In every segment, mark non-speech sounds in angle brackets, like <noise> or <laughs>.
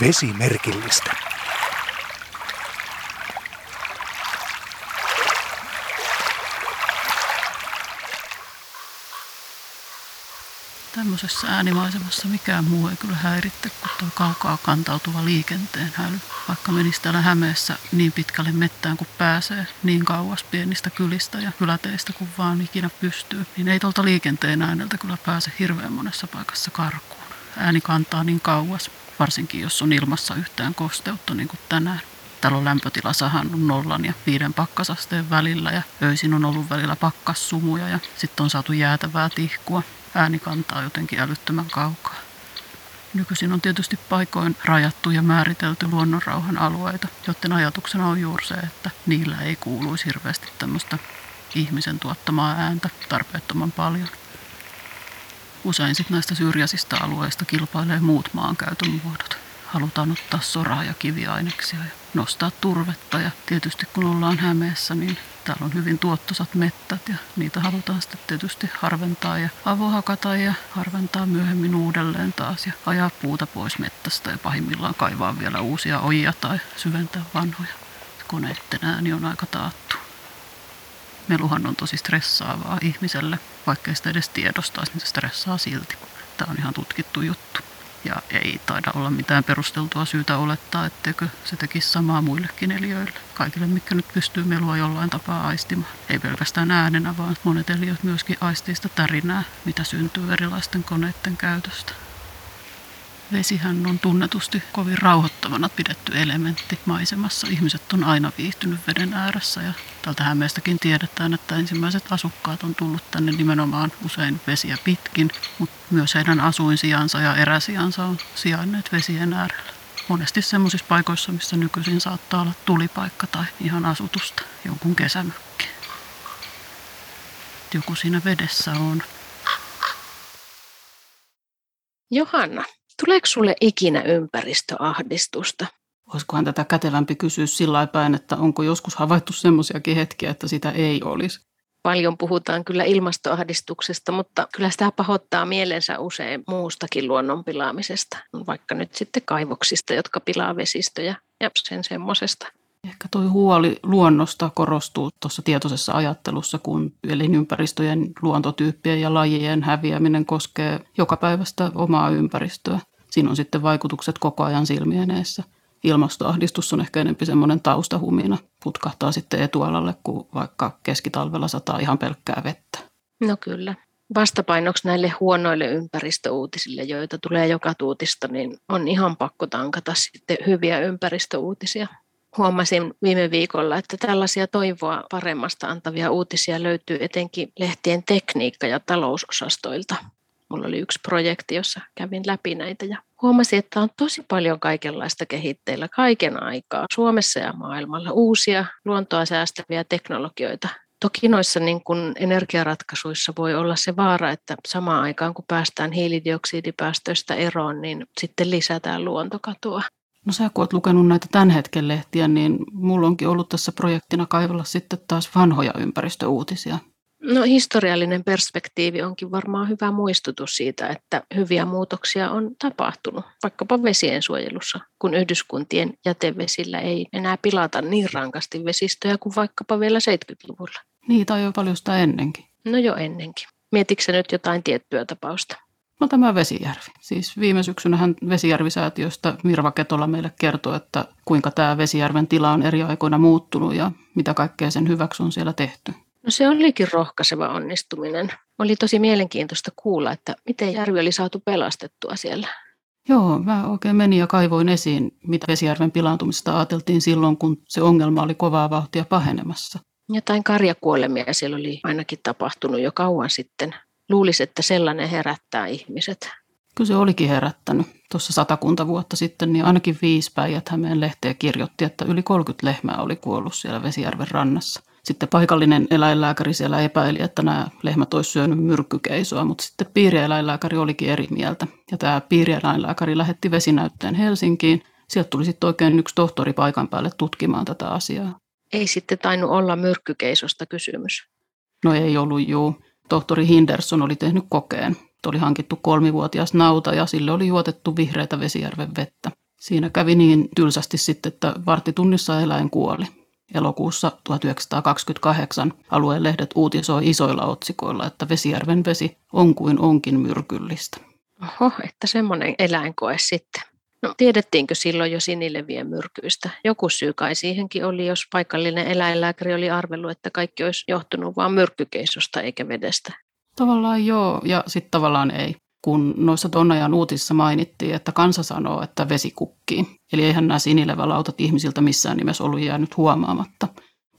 Vesimerkillistä. Tämmöisessä äänimaisemassa mikään muu ei kyllä häiritte kuin tuo kaukaa kantautuva liikenteen häly. Vaikka menisi täällä Hämeessä niin pitkälle mettään kuin pääsee, niin kauas pienistä kylistä ja kyläteistä kuin vaan ikinä pystyy, niin ei tuolta liikenteen ääneltä kyllä pääse hirveän monessa paikassa karkuun. Ääni kantaa niin kauas, varsinkin jos on ilmassa yhtään kosteutta niin kuin tänään. Täällä on lämpötila sahannut nollan ja viiden pakkasasteen välillä ja öisin on ollut välillä pakkassumuja ja sitten on saatu jäätävää tihkua ääni kantaa jotenkin älyttömän kaukaa. Nykyisin on tietysti paikoin rajattu ja määritelty luonnonrauhan alueita, joten ajatuksena on juuri se, että niillä ei kuuluisi hirveästi tämmöistä ihmisen tuottamaa ääntä tarpeettoman paljon. Usein sitten näistä syrjäisistä alueista kilpailee muut maankäytön muodot. Halutaan ottaa soraa ja kiviaineksia ja nostaa turvetta ja tietysti kun ollaan Hämeessä, niin Täällä on hyvin tuottosat mettät ja niitä halutaan sitten tietysti harventaa ja avohakata ja harventaa myöhemmin uudelleen taas ja ajaa puuta pois mettästä ja pahimmillaan kaivaa vielä uusia ojia tai syventää vanhoja. Koneiden ääni on aika taattu. Meluhan on tosi stressaavaa ihmiselle, vaikka sitä edes tiedostaisi, niin se stressaa silti. Tämä on ihan tutkittu juttu. Ja ei taida olla mitään perusteltua syytä olettaa, etteikö se tekisi samaa muillekin eliöille. Kaikille, mikä nyt pystyy melua jollain tapaa aistimaan. Ei pelkästään äänenä, vaan monet eliöt myöskin aistii tärinää, mitä syntyy erilaisten koneiden käytöstä. Vesihän on tunnetusti kovin rauhoittavana pidetty elementti maisemassa. Ihmiset on aina viihtynyt veden ääressä ja tältä Hämeestäkin tiedetään, että ensimmäiset asukkaat on tullut tänne nimenomaan usein vesiä pitkin, mutta myös heidän asuinsijansa ja eräsijansa on sijainneet vesien äärellä. Monesti sellaisissa paikoissa, missä nykyisin saattaa olla tulipaikka tai ihan asutusta, jonkun kesämykki. Joku siinä vedessä on. Johanna, Tuleeko sulle ikinä ympäristöahdistusta? Olisikohan tätä kätevämpi kysyä sillä päin, että onko joskus havaittu semmoisiakin hetkiä, että sitä ei olisi? Paljon puhutaan kyllä ilmastoahdistuksesta, mutta kyllä sitä pahoittaa mielensä usein muustakin luonnon pilaamisesta, vaikka nyt sitten kaivoksista, jotka pilaa vesistöjä ja sen semmoisesta. Ehkä tuo huoli luonnosta korostuu tuossa tietoisessa ajattelussa, kun elinympäristöjen, luontotyyppien ja lajien häviäminen koskee joka päivästä omaa ympäristöä. Siinä on sitten vaikutukset koko ajan silmien eessä. Ilmastoahdistus on ehkä enemmän semmoinen taustahumina. Putkahtaa sitten etualalle, kun vaikka keskitalvella sataa ihan pelkkää vettä. No kyllä. Vastapainoksi näille huonoille ympäristöuutisille, joita tulee joka tuutista, niin on ihan pakko tankata sitten hyviä ympäristöuutisia. Huomasin viime viikolla, että tällaisia toivoa paremmasta antavia uutisia löytyy etenkin lehtien tekniikka- ja talousosastoilta. Mulla oli yksi projekti, jossa kävin läpi näitä ja huomasin, että on tosi paljon kaikenlaista kehitteillä kaiken aikaa Suomessa ja maailmalla. Uusia luontoa säästäviä teknologioita. Toki noissa niin kuin energiaratkaisuissa voi olla se vaara, että samaan aikaan kun päästään hiilidioksidipäästöistä eroon, niin sitten lisätään luontokatoa. No sä kun oot lukenut näitä tämän hetken lehtiä, niin mulla onkin ollut tässä projektina kaivella sitten taas vanhoja ympäristöuutisia. No historiallinen perspektiivi onkin varmaan hyvä muistutus siitä, että hyviä muutoksia on tapahtunut, vaikkapa vesien suojelussa, kun yhdyskuntien jätevesillä ei enää pilata niin rankasti vesistöjä kuin vaikkapa vielä 70-luvulla. Niin, tai jo paljon sitä ennenkin. No jo ennenkin. Mietitkö nyt jotain tiettyä tapausta? No tämä Vesijärvi. Siis viime syksynähän Vesijärvisäätiöstä Mirva Ketola meille kertoi, että kuinka tämä Vesijärven tila on eri aikoina muuttunut ja mitä kaikkea sen hyväksi on siellä tehty. No se olikin rohkaiseva onnistuminen. Oli tosi mielenkiintoista kuulla, että miten järvi oli saatu pelastettua siellä. Joo, mä oikein menin ja kaivoin esiin, mitä Vesijärven pilaantumisesta ajateltiin silloin, kun se ongelma oli kovaa vauhtia pahenemassa. Jotain karjakuolemia siellä oli ainakin tapahtunut jo kauan sitten. Luulisi, että sellainen herättää ihmiset. Kyllä se olikin herättänyt. Tuossa satakunta vuotta sitten niin ainakin viisi päijät Hämeen lehteä kirjoitti, että yli 30 lehmää oli kuollut siellä Vesijärven rannassa. Sitten paikallinen eläinlääkäri siellä epäili, että nämä lehmät olisi syönyt myrkkykeisoa, mutta sitten piirieläinlääkäri olikin eri mieltä. Ja tämä piirieläinlääkäri lähetti vesinäytteen Helsinkiin. Sieltä tuli sitten oikein yksi tohtori paikan päälle tutkimaan tätä asiaa. Ei sitten tainnut olla myrkkykeisosta kysymys. No ei ollut, juu. Tohtori Hinderson oli tehnyt kokeen. Oli hankittu kolmivuotias nauta ja sille oli juotettu vihreitä Vesijärven vettä. Siinä kävi niin tylsästi sitten, että vartitunnissa eläin kuoli. Elokuussa 1928 alueen lehdet uutisoi isoilla otsikoilla, että Vesijärven vesi on kuin onkin myrkyllistä. Oho, että semmoinen eläinkoe sitten. No, tiedettiinkö silloin jo sinilevien myrkyistä? Joku syy kai siihenkin oli, jos paikallinen eläinlääkäri oli arvellut, että kaikki olisi johtunut vain myrkkykeissosta eikä vedestä. Tavallaan joo, ja sitten tavallaan ei. Kun noissa Tonnajan uutisissa mainittiin, että kansa sanoo, että vesi kukkii. Eli eihän nämä sinilevälautat ihmisiltä missään nimessä ollut jäänyt huomaamatta.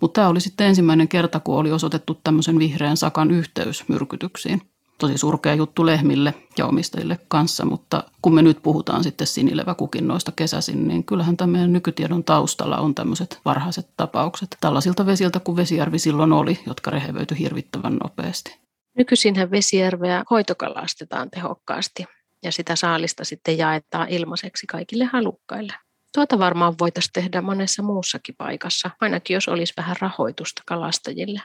Mutta tämä oli sitten ensimmäinen kerta, kun oli osoitettu tämmöisen vihreän sakan yhteys myrkytyksiin tosi surkea juttu lehmille ja omistajille kanssa, mutta kun me nyt puhutaan sitten sinileväkukinnoista kesäisin, niin kyllähän tämän nykytiedon taustalla on tämmöiset varhaiset tapaukset tällaisilta vesiltä kuin Vesijärvi silloin oli, jotka rehevöityi hirvittävän nopeasti. Nykyisinhän Vesijärveä hoitokalastetaan tehokkaasti ja sitä saalista sitten jaetaan ilmaiseksi kaikille halukkaille. Tuota varmaan voitaisiin tehdä monessa muussakin paikassa, ainakin jos olisi vähän rahoitusta kalastajille.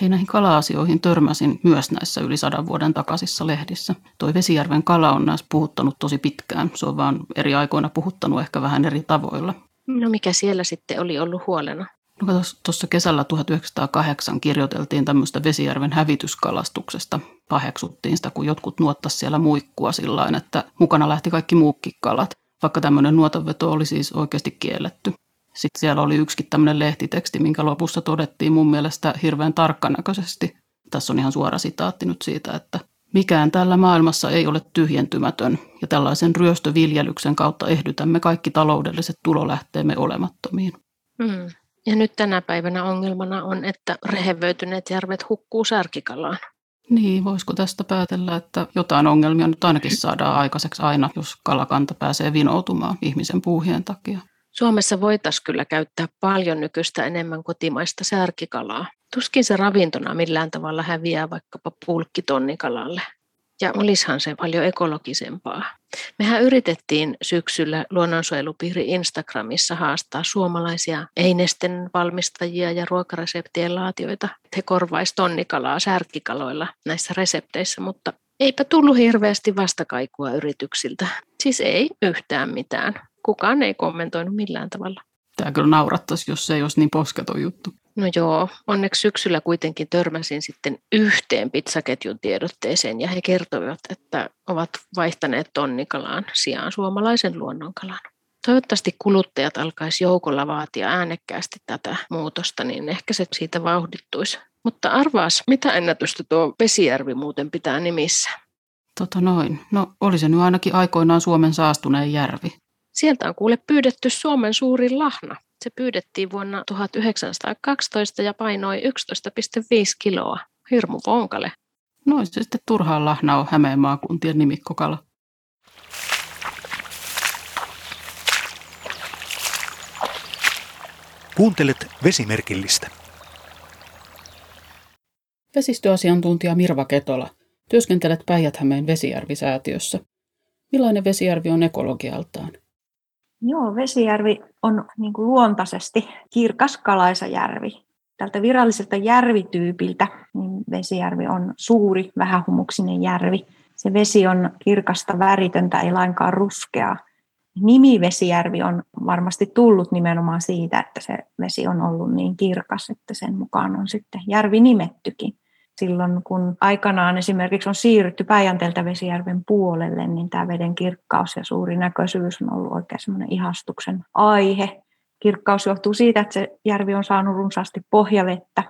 Hei, näihin kala-asioihin törmäsin myös näissä yli sadan vuoden takaisissa lehdissä. Toi Vesijärven kala on näissä puhuttanut tosi pitkään. Se on vaan eri aikoina puhuttanut ehkä vähän eri tavoilla. No mikä siellä sitten oli ollut huolena? No tuossa kesällä 1908 kirjoiteltiin tämmöistä Vesijärven hävityskalastuksesta. Paheksuttiin sitä, kun jotkut nuottas siellä muikkua sillä että mukana lähti kaikki muukki kalat, vaikka tämmöinen nuotanveto oli siis oikeasti kielletty. Sitten siellä oli yksikin tämmöinen lehtiteksti, minkä lopussa todettiin mun mielestä hirveän tarkkanäköisesti. Tässä on ihan suora sitaatti nyt siitä, että mikään tällä maailmassa ei ole tyhjentymätön ja tällaisen ryöstöviljelyksen kautta ehdytämme kaikki taloudelliset tulolähteemme olemattomiin. Mm. Ja nyt tänä päivänä ongelmana on, että rehevöityneet järvet hukkuu särkikalaan. Niin, voisiko tästä päätellä, että jotain ongelmia nyt ainakin saadaan aikaiseksi aina, jos kalakanta pääsee vinoutumaan ihmisen puuhien takia? Suomessa voitaisiin kyllä käyttää paljon nykyistä enemmän kotimaista särkikalaa. Tuskin se ravintona millään tavalla häviää vaikkapa pulkkitonnikalalle. Ja olisihan se paljon ekologisempaa. Mehän yritettiin syksyllä luonnonsuojelupiiri Instagramissa haastaa suomalaisia einesten valmistajia ja ruokareseptien laatioita. He korvaisivat tonnikalaa särkikaloilla näissä resepteissä, mutta eipä tullut hirveästi vastakaikua yrityksiltä. Siis ei yhtään mitään kukaan ei kommentoinut millään tavalla. Tämä kyllä naurattaisi, jos se ei olisi niin posketon juttu. No joo, onneksi syksyllä kuitenkin törmäsin sitten yhteen pizzaketjun tiedotteeseen ja he kertoivat, että ovat vaihtaneet tonnikalaan sijaan suomalaisen luonnonkalan. Toivottavasti kuluttajat alkaisi joukolla vaatia äänekkäästi tätä muutosta, niin ehkä se siitä vauhdittuisi. Mutta arvaas, mitä ennätystä tuo Pesijärvi muuten pitää nimissä? Tota noin. No oli se nyt ainakin aikoinaan Suomen saastuneen järvi. Sieltä on kuule pyydetty Suomen suurin lahna. Se pyydettiin vuonna 1912 ja painoi 11,5 kiloa. Hirmu vonkale. No se sitten turhaan lahna on Hämeen maakuntien nimikkokala. Kuuntelet vesimerkillistä. Vesistöasiantuntija Mirva Ketola, työskentelet Päijät-Hämeen vesijärvisäätiössä. Millainen vesijärvi on ekologialtaan? Joo, Vesijärvi on niin kuin luontaisesti kirkas kalaisa järvi. Tältä viralliselta järvityypiltä niin Vesijärvi on suuri, vähähumuksinen järvi. Se vesi on kirkasta, väritöntä, ei lainkaan ruskeaa. Nimi Vesijärvi on varmasti tullut nimenomaan siitä, että se vesi on ollut niin kirkas, että sen mukaan on sitten järvi nimettykin silloin, kun aikanaan esimerkiksi on siirrytty Päijänteeltä Vesijärven puolelle, niin tämä veden kirkkaus ja suuri näköisyys on ollut oikein semmoinen ihastuksen aihe. Kirkkaus johtuu siitä, että se järvi on saanut runsaasti pohjavettä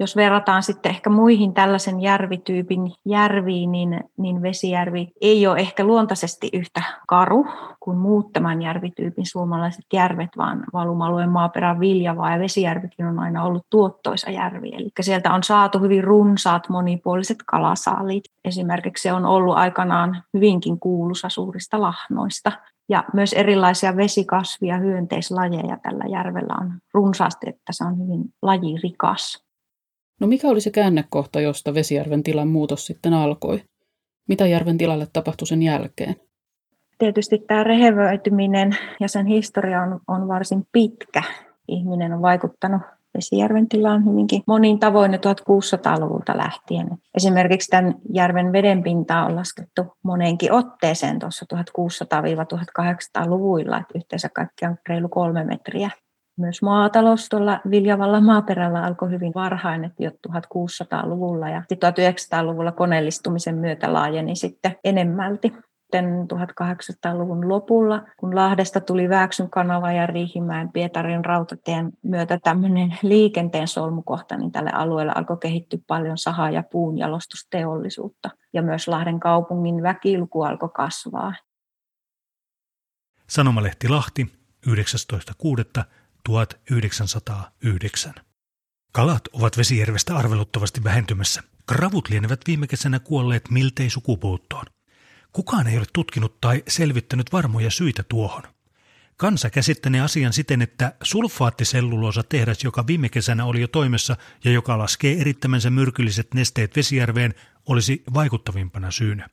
jos verrataan sitten ehkä muihin tällaisen järvityypin järviin, niin, niin Vesijärvi ei ole ehkä luontaisesti yhtä karu kuin muut tämän järvityypin suomalaiset järvet, vaan valumalueen maaperän viljavaa ja Vesijärvikin on aina ollut tuottoisa järvi. Eli sieltä on saatu hyvin runsaat monipuoliset kalasaalit. Esimerkiksi se on ollut aikanaan hyvinkin kuuluisa suurista lahnoista. Ja myös erilaisia vesikasvia, hyönteislajeja tällä järvellä on runsaasti, että se on hyvin lajirikas. No mikä oli se käännekohta, josta Vesijärven tilan muutos sitten alkoi? Mitä järven tilalle tapahtui sen jälkeen? Tietysti tämä rehevöityminen ja sen historia on, on varsin pitkä. Ihminen on vaikuttanut Vesijärven tila on hyvinkin monin tavoin 1600-luvulta lähtien. Esimerkiksi tämän järven vedenpintaa on laskettu moneenkin otteeseen tuossa 1600-1800-luvuilla, että yhteensä kaikkiaan reilu kolme metriä. Myös maatalous tuolla viljavalla maaperällä alkoi hyvin varhain, että jo 1600-luvulla ja 1900-luvulla koneellistumisen myötä laajeni sitten enemmälti sitten 1800-luvun lopulla, kun Lahdesta tuli Vääksyn kanava ja Riihimäen Pietarin rautateen myötä tämmöinen liikenteen solmukohta, niin tälle alueelle alkoi kehittyä paljon saha- ja puunjalostusteollisuutta. Ja myös Lahden kaupungin väkiluku alkoi kasvaa. Sanomalehti Lahti 19.6.1909. Kalat ovat Vesijärvestä arveluttavasti vähentymässä. Kravut lienevät viime kesänä kuolleet miltei sukupuuttoon. Kukaan ei ole tutkinut tai selvittänyt varmoja syitä tuohon. Kansa käsittänee asian siten, että sulfaattiselluloosa tehdas, joka viime kesänä oli jo toimessa ja joka laskee erittämänsä myrkylliset nesteet Vesijärveen, olisi vaikuttavimpana syynä.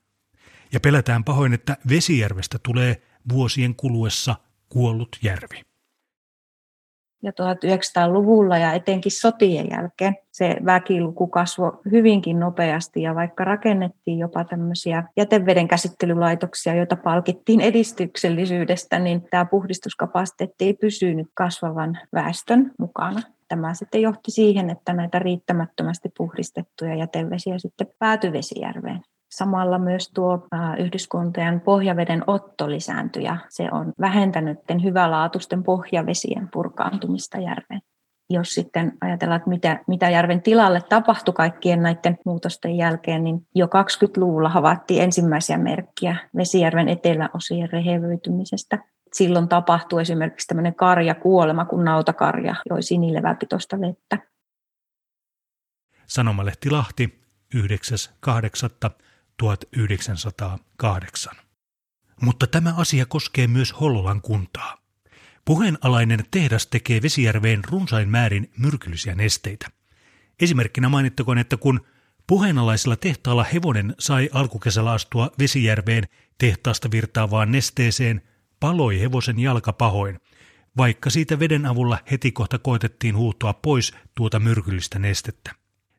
Ja pelätään pahoin, että Vesijärvestä tulee vuosien kuluessa kuollut järvi ja 1900-luvulla ja etenkin sotien jälkeen se väkiluku kasvoi hyvinkin nopeasti ja vaikka rakennettiin jopa tämmöisiä jäteveden käsittelylaitoksia, joita palkittiin edistyksellisyydestä, niin tämä puhdistuskapasiteetti ei pysynyt kasvavan väestön mukana. Tämä sitten johti siihen, että näitä riittämättömästi puhdistettuja jätevesiä sitten päätyi Vesijärveen. Samalla myös tuo yhdyskuntajan pohjaveden otto lisääntyi ja se on vähentänyt hyvälaatuisten pohjavesien purkaantumista järveen. Jos sitten ajatellaan, että mitä, mitä järven tilalle tapahtui kaikkien näiden muutosten jälkeen, niin jo 20-luvulla havaittiin ensimmäisiä merkkiä Vesijärven eteläosien rehevöitymisestä. Silloin tapahtui esimerkiksi tämmöinen karjakuolema, kun nautakarja joi sinileväpitoista vettä. Sanomalehti Lahti 9.8. 1908. Mutta tämä asia koskee myös Hollolan kuntaa. Puheenalainen tehdas tekee Vesijärveen runsain määrin myrkyllisiä nesteitä. Esimerkkinä mainittakoon, että kun puheenalaisella tehtaalla hevonen sai alkukesällä astua Vesijärveen tehtaasta virtaavaan nesteeseen, paloi hevosen jalka pahoin, vaikka siitä veden avulla heti kohta koitettiin huutoa pois tuota myrkyllistä nestettä.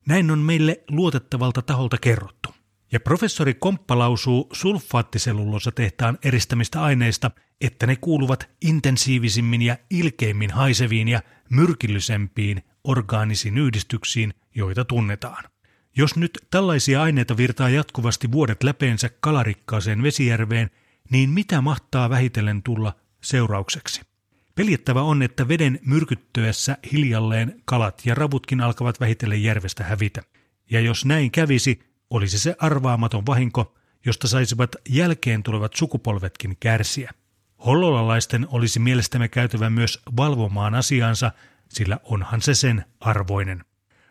Näin on meille luotettavalta taholta kerrottu. Ja professori Komppa lausuu sulfaattiselluloosa tehtaan eristämistä aineista, että ne kuuluvat intensiivisimmin ja ilkeimmin haiseviin ja myrkillisempiin orgaanisiin yhdistyksiin, joita tunnetaan. Jos nyt tällaisia aineita virtaa jatkuvasti vuodet läpeensä kalarikkaaseen Vesijärveen, niin mitä mahtaa vähitellen tulla seuraukseksi? Peljettävä on, että veden myrkyttyessä hiljalleen kalat ja ravutkin alkavat vähitellen järvestä hävitä. Ja jos näin kävisi, olisi se arvaamaton vahinko, josta saisivat jälkeen tulevat sukupolvetkin kärsiä. Hollolalaisten olisi mielestämme käytävä myös valvomaan asiansa, sillä onhan se sen arvoinen.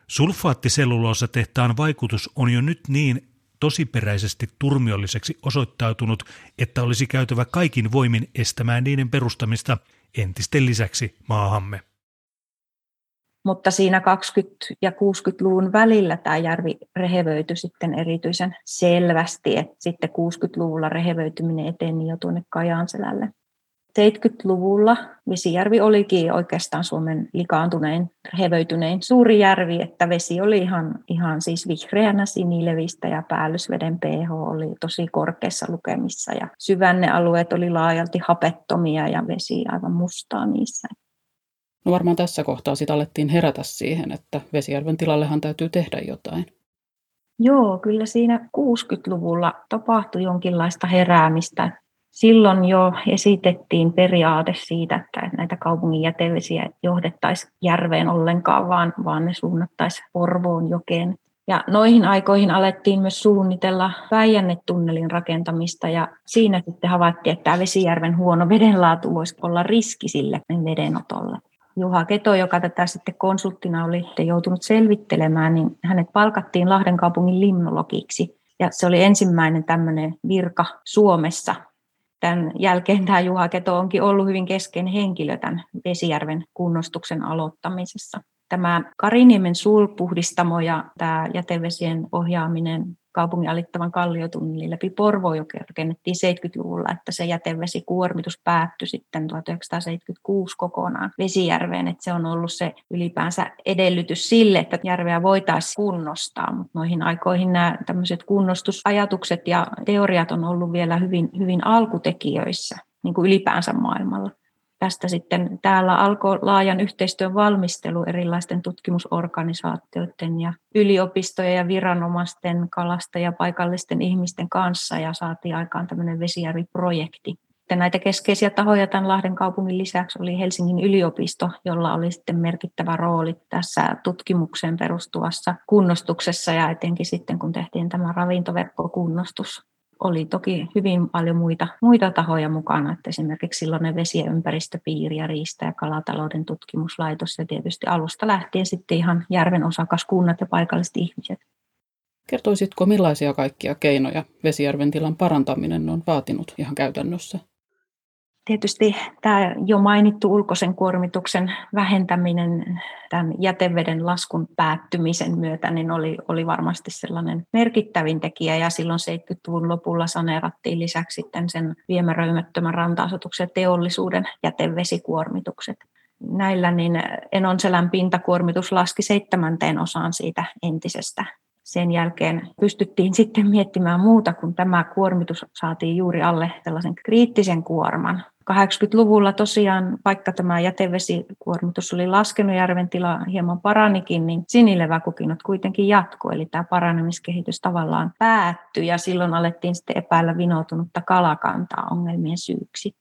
Sulfaattiselluloosa tehtaan vaikutus on jo nyt niin tosiperäisesti turmiolliseksi osoittautunut, että olisi käytävä kaikin voimin estämään niiden perustamista entisten lisäksi maahamme mutta siinä 20- ja 60-luvun välillä tämä järvi rehevöityi sitten erityisen selvästi, että sitten 60-luvulla rehevöityminen eteni jo tuonne Kajaanselälle. 70-luvulla Vesijärvi olikin oikeastaan Suomen likaantunein, rehevöitynein suuri järvi, että vesi oli ihan, ihan siis vihreänä sinilevistä ja päällysveden pH oli tosi korkeassa lukemissa ja syvännealueet oli laajalti hapettomia ja vesi aivan mustaa niissä. No varmaan tässä kohtaa sitten alettiin herätä siihen, että Vesijärven tilallehan täytyy tehdä jotain. Joo, kyllä siinä 60-luvulla tapahtui jonkinlaista heräämistä. Silloin jo esitettiin periaate siitä, että näitä kaupungin jätevesiä johdettaisiin järveen ollenkaan, vaan, vaan ne suunnattaisiin Porvoon jokeen. Ja noihin aikoihin alettiin myös suunnitella Päijännetunnelin rakentamista ja siinä sitten havaittiin, että tämä Vesijärven huono vedenlaatu voisi olla riski sille vedenotolle. Juha Keto, joka tätä sitten konsulttina oli joutunut selvittelemään, niin hänet palkattiin Lahden kaupungin limnologiksi. Ja se oli ensimmäinen tämmöinen virka Suomessa. Tämän jälkeen tämä Juha Keto onkin ollut hyvin keskeinen henkilö tämän Vesijärven kunnostuksen aloittamisessa. Tämä Kariniemen sulpuhdistamo ja tämä jätevesien ohjaaminen kaupungin alittavan kalliotunnelin läpi Porvoojoki rakennettiin 70-luvulla, että se jätevesikuormitus päättyi sitten 1976 kokonaan Vesijärveen, että se on ollut se ylipäänsä edellytys sille, että järveä voitaisiin kunnostaa, mutta noihin aikoihin nämä tämmöiset kunnostusajatukset ja teoriat on ollut vielä hyvin, hyvin alkutekijöissä niin kuin ylipäänsä maailmalla tästä sitten täällä alkoi laajan yhteistyön valmistelu erilaisten tutkimusorganisaatioiden ja yliopistojen ja viranomaisten, kalasta ja paikallisten ihmisten kanssa ja saatiin aikaan tämmöinen Vesijärvi-projekti. Näitä keskeisiä tahoja tämän Lahden kaupungin lisäksi oli Helsingin yliopisto, jolla oli sitten merkittävä rooli tässä tutkimukseen perustuvassa kunnostuksessa ja etenkin sitten kun tehtiin tämä ravintoverkkokunnostus oli toki hyvin paljon muita, muita tahoja mukana, että esimerkiksi silloinen vesi- ja ympäristöpiiri ja riista- ja kalatalouden tutkimuslaitos ja tietysti alusta lähtien sitten ihan järven osakaskunnat ja paikalliset ihmiset. Kertoisitko millaisia kaikkia keinoja Vesijärven tilan parantaminen on vaatinut ihan käytännössä? Tietysti tämä jo mainittu ulkoisen kuormituksen vähentäminen tämän jäteveden laskun päättymisen myötä niin oli, oli varmasti sellainen merkittävin tekijä ja silloin 70-luvun lopulla saneerattiin lisäksi sitten sen viemäröimättömän ranta-asutuksen teollisuuden jätevesikuormitukset. Näillä niin Enonselän pintakuormitus laski seitsemänteen osaan siitä entisestä sen jälkeen pystyttiin sitten miettimään muuta, kun tämä kuormitus saatiin juuri alle sellaisen kriittisen kuorman. 80-luvulla tosiaan, vaikka tämä jätevesikuormitus oli laskenut, järven tila hieman paranikin, niin sinileväkukinnot kuitenkin jatkuu, eli tämä paranemiskehitys tavallaan päättyi, ja silloin alettiin sitten epäillä vinoutunutta kalakantaa ongelmien syyksi.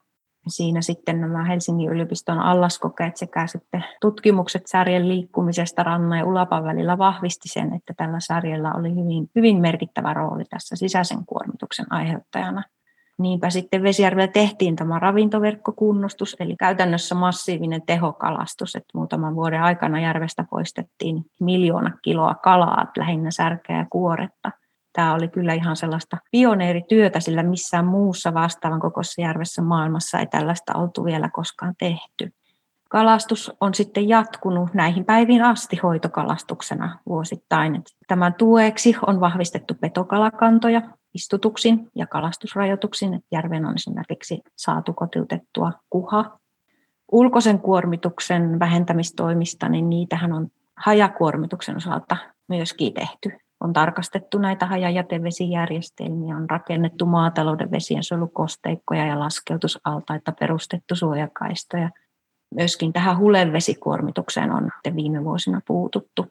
Siinä sitten nämä Helsingin yliopiston allaskokeet sekä sitten tutkimukset särjen liikkumisesta rannan ja ulapan välillä vahvisti sen, että tällä särjellä oli hyvin, hyvin merkittävä rooli tässä sisäisen kuormituksen aiheuttajana. Niinpä sitten Vesijärvellä tehtiin tämä ravintoverkkokunnostus, eli käytännössä massiivinen tehokalastus, että muutaman vuoden aikana järvestä poistettiin miljoona kiloa kalaa, lähinnä särkeä ja kuoretta. Tämä oli kyllä ihan sellaista pioneerityötä, sillä missään muussa vastaavan kokoisessa järvessä maailmassa ei tällaista oltu vielä koskaan tehty. Kalastus on sitten jatkunut näihin päiviin asti hoitokalastuksena vuosittain. Tämän tueksi on vahvistettu petokalakantoja istutuksin ja kalastusrajoituksin. Järven on esimerkiksi saatu kotiutettua kuha. Ulkoisen kuormituksen vähentämistoimista, niin niitähän on hajakuormituksen osalta myöskin tehty. On tarkastettu näitä hajajätevesijärjestelmiä, on rakennettu maatalouden vesiensuojelukosteikkoja ja laskeutusaltaita, perustettu suojakaistoja. Myöskin tähän hulevesikuormitukseen on viime vuosina puututtu.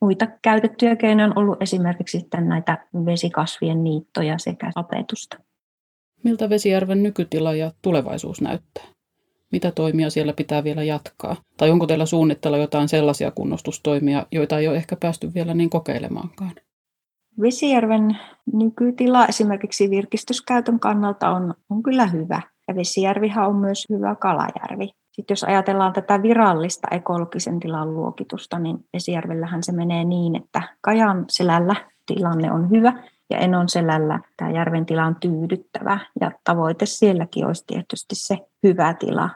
Muita käytettyjä keinoja on ollut esimerkiksi näitä vesikasvien niittoja sekä apetusta. Miltä Vesijärven nykytila ja tulevaisuus näyttää? Mitä toimia siellä pitää vielä jatkaa? Tai onko teillä suunnitella jotain sellaisia kunnostustoimia, joita ei ole ehkä päästy vielä niin kokeilemaankaan? Vesijärven nykytila esimerkiksi virkistyskäytön kannalta on, on kyllä hyvä. Ja Vesijärvihän on myös hyvä kalajärvi. Sitten jos ajatellaan tätä virallista ekologisen tilan luokitusta, niin Vesijärvellähän se menee niin, että Kajan selällä tilanne on hyvä ja Enon selällä tämä järven tila on tyydyttävä. Ja tavoite sielläkin olisi tietysti se hyvä tila.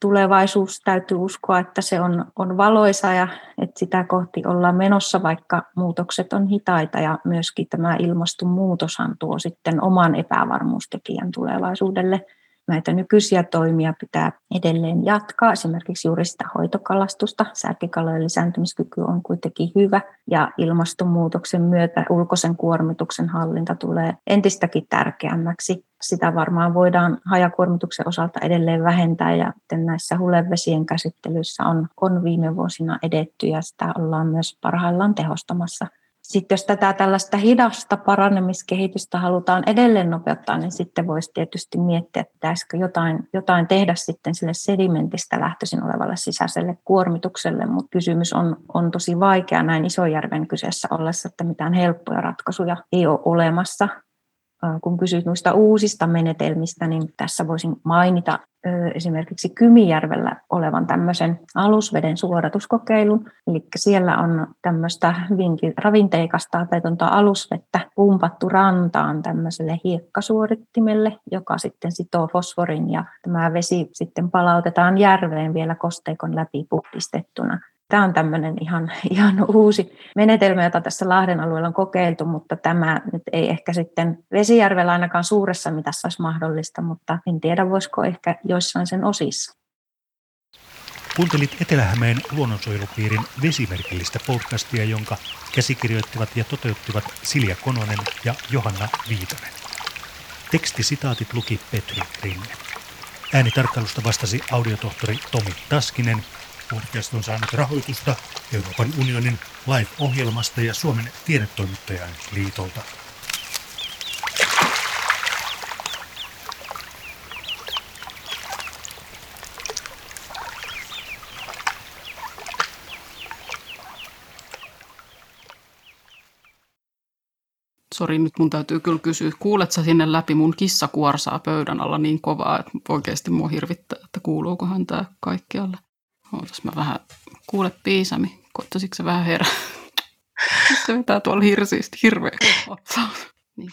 Tulevaisuus täytyy uskoa, että se on, on valoisa ja että sitä kohti ollaan menossa, vaikka muutokset on hitaita. Ja myöskin tämä ilmastonmuutoshan tuo sitten oman epävarmuustekijän tulevaisuudelle – näitä nykyisiä toimia pitää edelleen jatkaa, esimerkiksi juuri sitä hoitokalastusta. Särkikalojen lisääntymiskyky on kuitenkin hyvä ja ilmastonmuutoksen myötä ulkoisen kuormituksen hallinta tulee entistäkin tärkeämmäksi. Sitä varmaan voidaan hajakuormituksen osalta edelleen vähentää ja näissä hulevesien käsittelyissä on, on viime vuosina edetty ja sitä ollaan myös parhaillaan tehostamassa – sitten jos tätä tällaista hidasta paranemiskehitystä halutaan edelleen nopeuttaa, niin sitten voisi tietysti miettiä, että pitäisikö jotain, jotain tehdä sitten sille sedimentistä lähtöisin olevalle sisäiselle kuormitukselle, mutta kysymys on, on tosi vaikea näin Isojärven kyseessä ollessa, että mitään helppoja ratkaisuja ei ole olemassa. Kun kysyt noista uusista menetelmistä, niin tässä voisin mainita esimerkiksi Kymijärvellä olevan tämmöisen alusveden suoratuskokeilun. Eli siellä on tämmöistä hyvinkin ravinteikasta apetonta alusvettä pumpattu rantaan tämmöiselle hiekkasuorittimelle, joka sitten sitoo fosforin ja tämä vesi sitten palautetaan järveen vielä kosteikon läpi puhdistettuna. Tämä on tämmöinen ihan, <laughs> ihan uusi menetelmä, jota tässä Lahden alueella on kokeiltu, mutta tämä nyt ei ehkä sitten Vesijärvellä ainakaan suuressa mitassa olisi mahdollista, mutta en tiedä voisiko ehkä joissain sen osissa. Kuuntelit Etelä-Hämeen luonnonsuojelupiirin vesimerkillistä podcastia, jonka käsikirjoittivat ja toteuttivat Silja Kononen ja Johanna Viitonen. Tekstisitaatit luki Petri Rinne. Äänitarkkailusta vastasi audiotohtori Tomi Taskinen. Podcast on saanut rahoitusta Euroopan unionin live-ohjelmasta ja Suomen tiedetoimittajan liitolta. Sori, nyt mun täytyy kyllä kysyä, kuulet sä sinne läpi mun kissa kuorsaa pöydän alla niin kovaa, että oikeasti mua hirvittää, että kuuluukohan tämä kaikkialle. Ootas mä vähän, kuule piisami, koittaisitko se vähän herää? <laughs> Se vetää tuolla hirsiistä hirveä <laughs> niin.